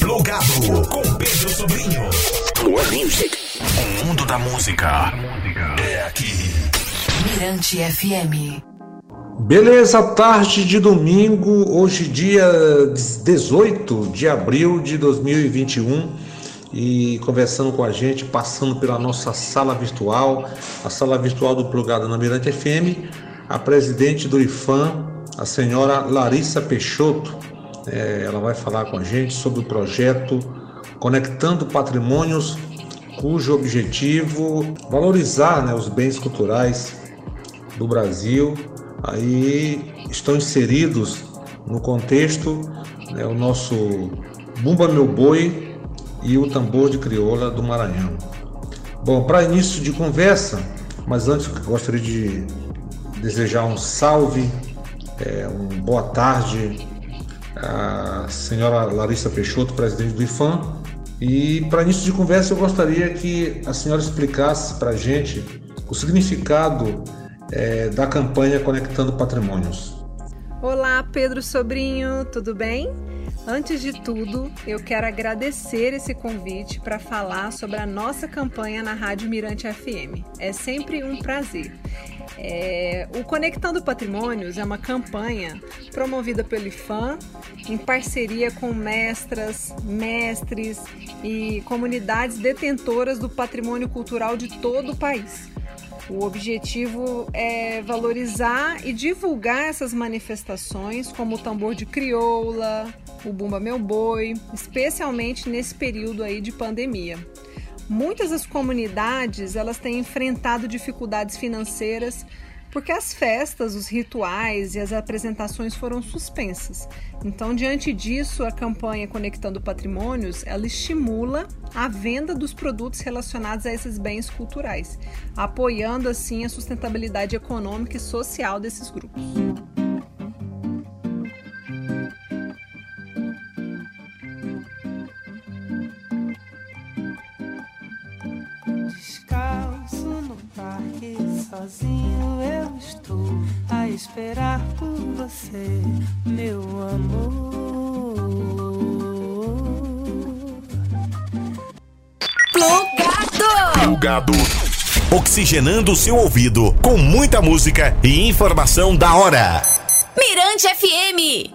Plugado com Pedro Sobrinho. Plug Music. O mundo da música é aqui. Mirante FM. Beleza, tarde de domingo, hoje dia 18 de abril de 2021 e conversando com a gente, passando pela nossa sala virtual, a sala virtual do Plugado na Mirante FM, a presidente do IFAM, a senhora Larissa Peixoto. É, ela vai falar com a gente sobre o projeto Conectando Patrimônios, cujo objetivo valorizar né, os bens culturais do Brasil. Aí estão inseridos no contexto né, o nosso Bumba Meu Boi e o tambor de crioula do Maranhão. Bom, para início de conversa, mas antes gostaria de desejar um salve, é, uma boa tarde à senhora Larissa Peixoto, presidente do IFAM. E para início de conversa, eu gostaria que a senhora explicasse para a gente o significado é, da campanha Conectando Patrimônios. Olá, Pedro Sobrinho, tudo bem? Antes de tudo, eu quero agradecer esse convite para falar sobre a nossa campanha na Rádio Mirante FM. É sempre um prazer. É, o Conectando Patrimônios é uma campanha promovida pelo IFAM em parceria com mestras, mestres e comunidades detentoras do patrimônio cultural de todo o país. O objetivo é valorizar e divulgar essas manifestações, como o tambor de crioula, o bumba meu boi, especialmente nesse período aí de pandemia. Muitas das comunidades elas têm enfrentado dificuldades financeiras porque as festas, os rituais e as apresentações foram suspensas. Então, diante disso, a campanha Conectando Patrimônios, ela estimula a venda dos produtos relacionados a esses bens culturais, apoiando assim a sustentabilidade econômica e social desses grupos. Sozinho eu estou a esperar por você, meu amor. Plugado! Plugado. Oxigenando o seu ouvido com muita música e informação da hora. Mirante FM.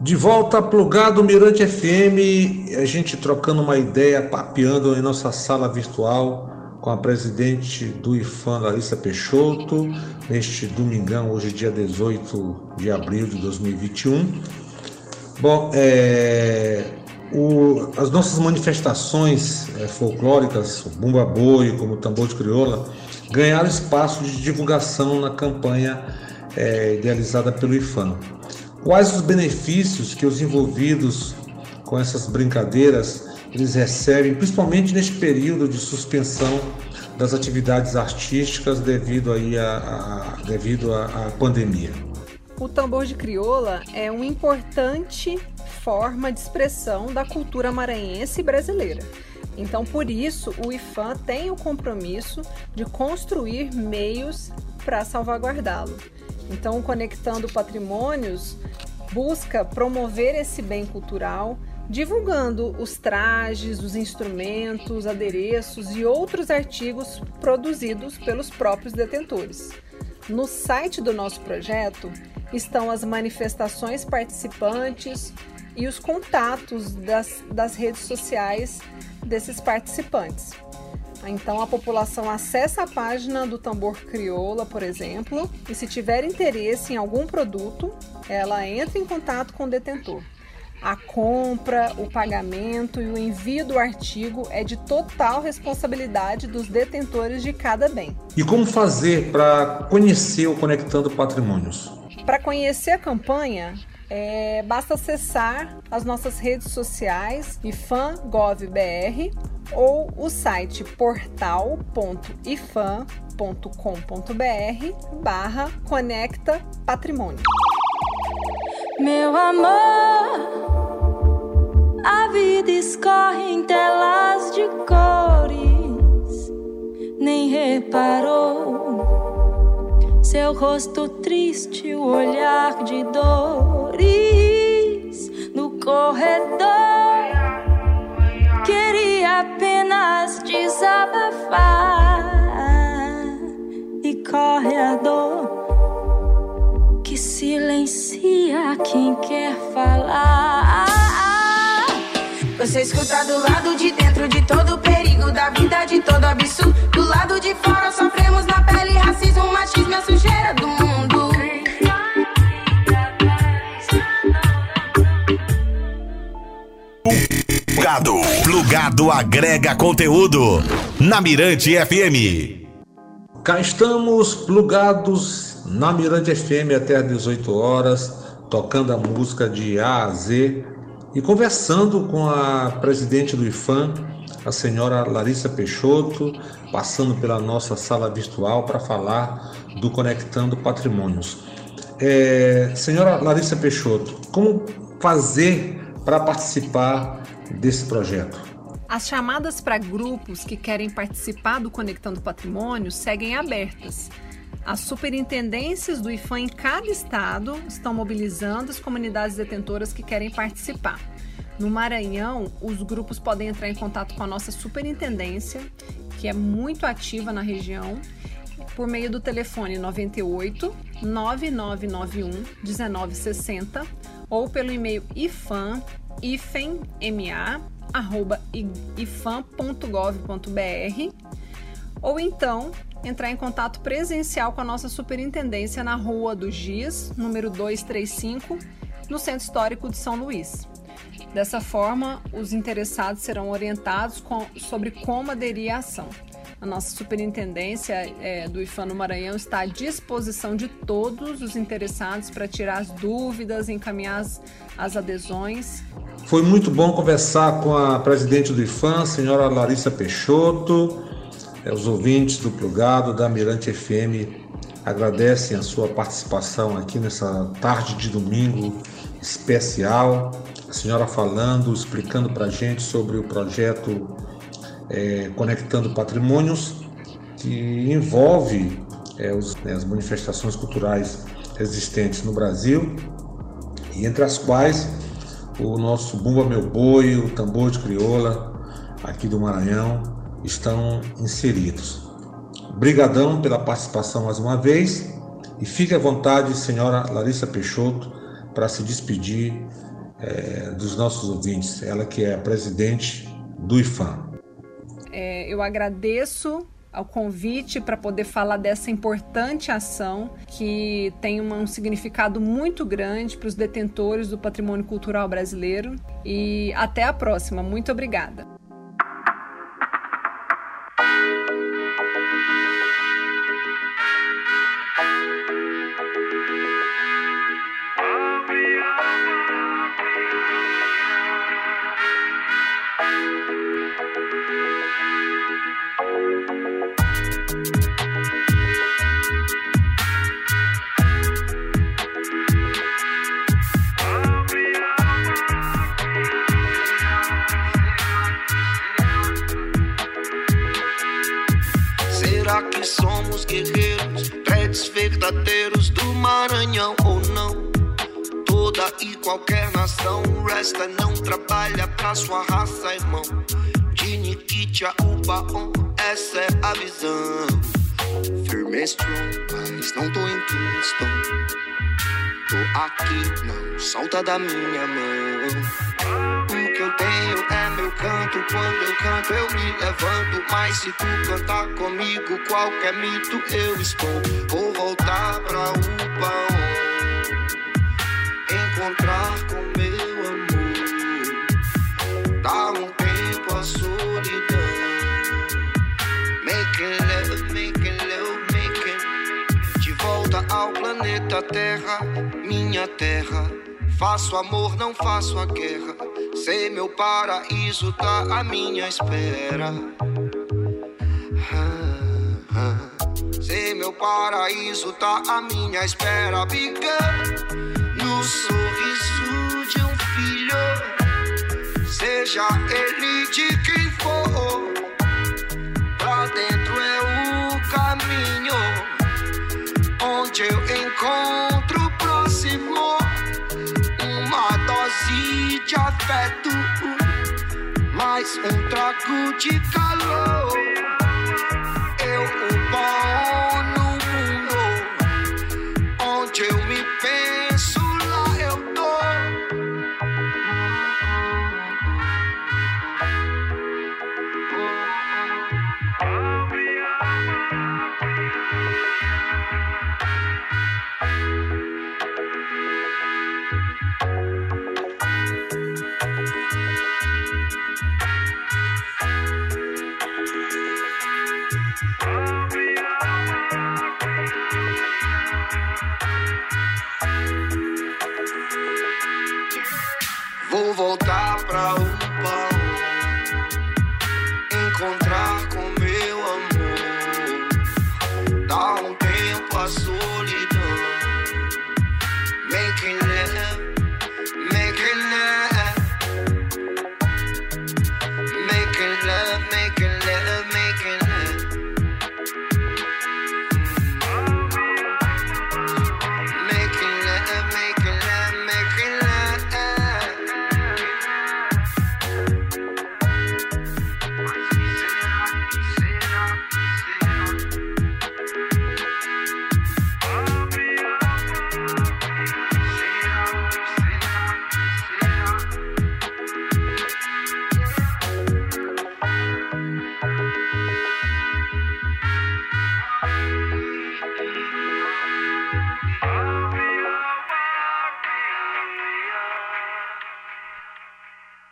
De volta plugado Mirante FM, a gente trocando uma ideia, papeando em nossa sala virtual com a presidente do IFAM, Larissa Peixoto, neste domingão, hoje dia 18 de abril de 2021. Bom, é, o, as nossas manifestações é, folclóricas, Bumba Boi, como Tambor de Crioula, ganharam espaço de divulgação na campanha é, idealizada pelo IFAM. Quais os benefícios que os envolvidos com essas brincadeiras eles recebem, principalmente neste período de suspensão das atividades artísticas devido aí a, a devido à pandemia. O tambor de crioula é uma importante forma de expressão da cultura maranhense e brasileira. Então, por isso, o IFAM tem o compromisso de construir meios para salvaguardá-lo. Então, Conectando Patrimônios busca promover esse bem cultural, divulgando os trajes, os instrumentos, adereços e outros artigos produzidos pelos próprios detentores. No site do nosso projeto estão as manifestações participantes e os contatos das, das redes sociais desses participantes. Então a população acessa a página do Tambor Crioula, por exemplo, e se tiver interesse em algum produto, ela entra em contato com o detentor. A compra, o pagamento e o envio do artigo é de total responsabilidade dos detentores de cada bem. E como fazer para conhecer o Conectando Patrimônios? Para conhecer a campanha, é, basta acessar as nossas redes sociais ifan.gov.br ou o site portal.ifan.com.br barra Conecta Patrimônio. Meu amor a vida escorre em telas de cores, nem reparou. Seu rosto triste, o olhar de dores no corredor. Queria apenas desabafar e corre a dor que silencia quem quer falar. Você escuta do lado de dentro de todo o perigo da vida, de todo absurdo. Do lado de fora sofremos na pele racismo, machismo e a sujeira do mundo. Plugado, plugado agrega conteúdo na Mirante FM. Cá estamos plugados na Mirante FM até às 18 horas, tocando a música de A a Z e conversando com a presidente do IFAM, a senhora Larissa Peixoto, passando pela nossa sala virtual para falar do Conectando Patrimônios. É, senhora Larissa Peixoto, como fazer para participar desse projeto? As chamadas para grupos que querem participar do Conectando Patrimônio seguem abertas. As superintendências do IFAM em cada estado estão mobilizando as comunidades detentoras que querem participar. No Maranhão, os grupos podem entrar em contato com a nossa superintendência, que é muito ativa na região, por meio do telefone 98 9991 1960 ou pelo e-mail ifam arroba ou então entrar em contato presencial com a nossa superintendência na Rua dos Gias, número 235, no Centro Histórico de São Luís. Dessa forma, os interessados serão orientados com, sobre como aderir à ação. A nossa superintendência é, do IFAM no Maranhão está à disposição de todos os interessados para tirar as dúvidas, encaminhar as, as adesões. Foi muito bom conversar com a presidente do IFAM, a senhora Larissa Peixoto. Os ouvintes do Plugado, da Mirante FM, agradecem a sua participação aqui nessa tarde de domingo especial. A senhora falando, explicando para a gente sobre o projeto é, Conectando Patrimônios, que envolve é, os, né, as manifestações culturais existentes no Brasil, e entre as quais o nosso Bumba Meu Boi, o Tambor de Crioula, aqui do Maranhão, estão inseridos. Brigadão pela participação mais uma vez e fique à vontade, senhora Larissa Peixoto, para se despedir é, dos nossos ouvintes, ela que é a presidente do IFAM. É, eu agradeço ao convite para poder falar dessa importante ação que tem um significado muito grande para os detentores do patrimônio cultural brasileiro. E até a próxima. Muito obrigada. Resta não trabalha pra sua raça, irmão. De Nikitia, Ubaon, essa é a visão. Firme strong, mas não tô em Kingston. Tô aqui, não solta da minha mão. O que eu tenho é meu canto. Quando eu canto, eu me levanto. Mas se tu cantar comigo, qualquer mito eu exponho. Vou voltar pra o pão. Encontrar planeta Terra, minha terra. Faço amor, não faço a guerra. Sei meu paraíso tá à minha espera. Sei meu paraíso tá à minha espera. Biga no sorriso de um filho, seja ele de quem for. De afeto, mais um trago de calor. Vou voltar pra UPA.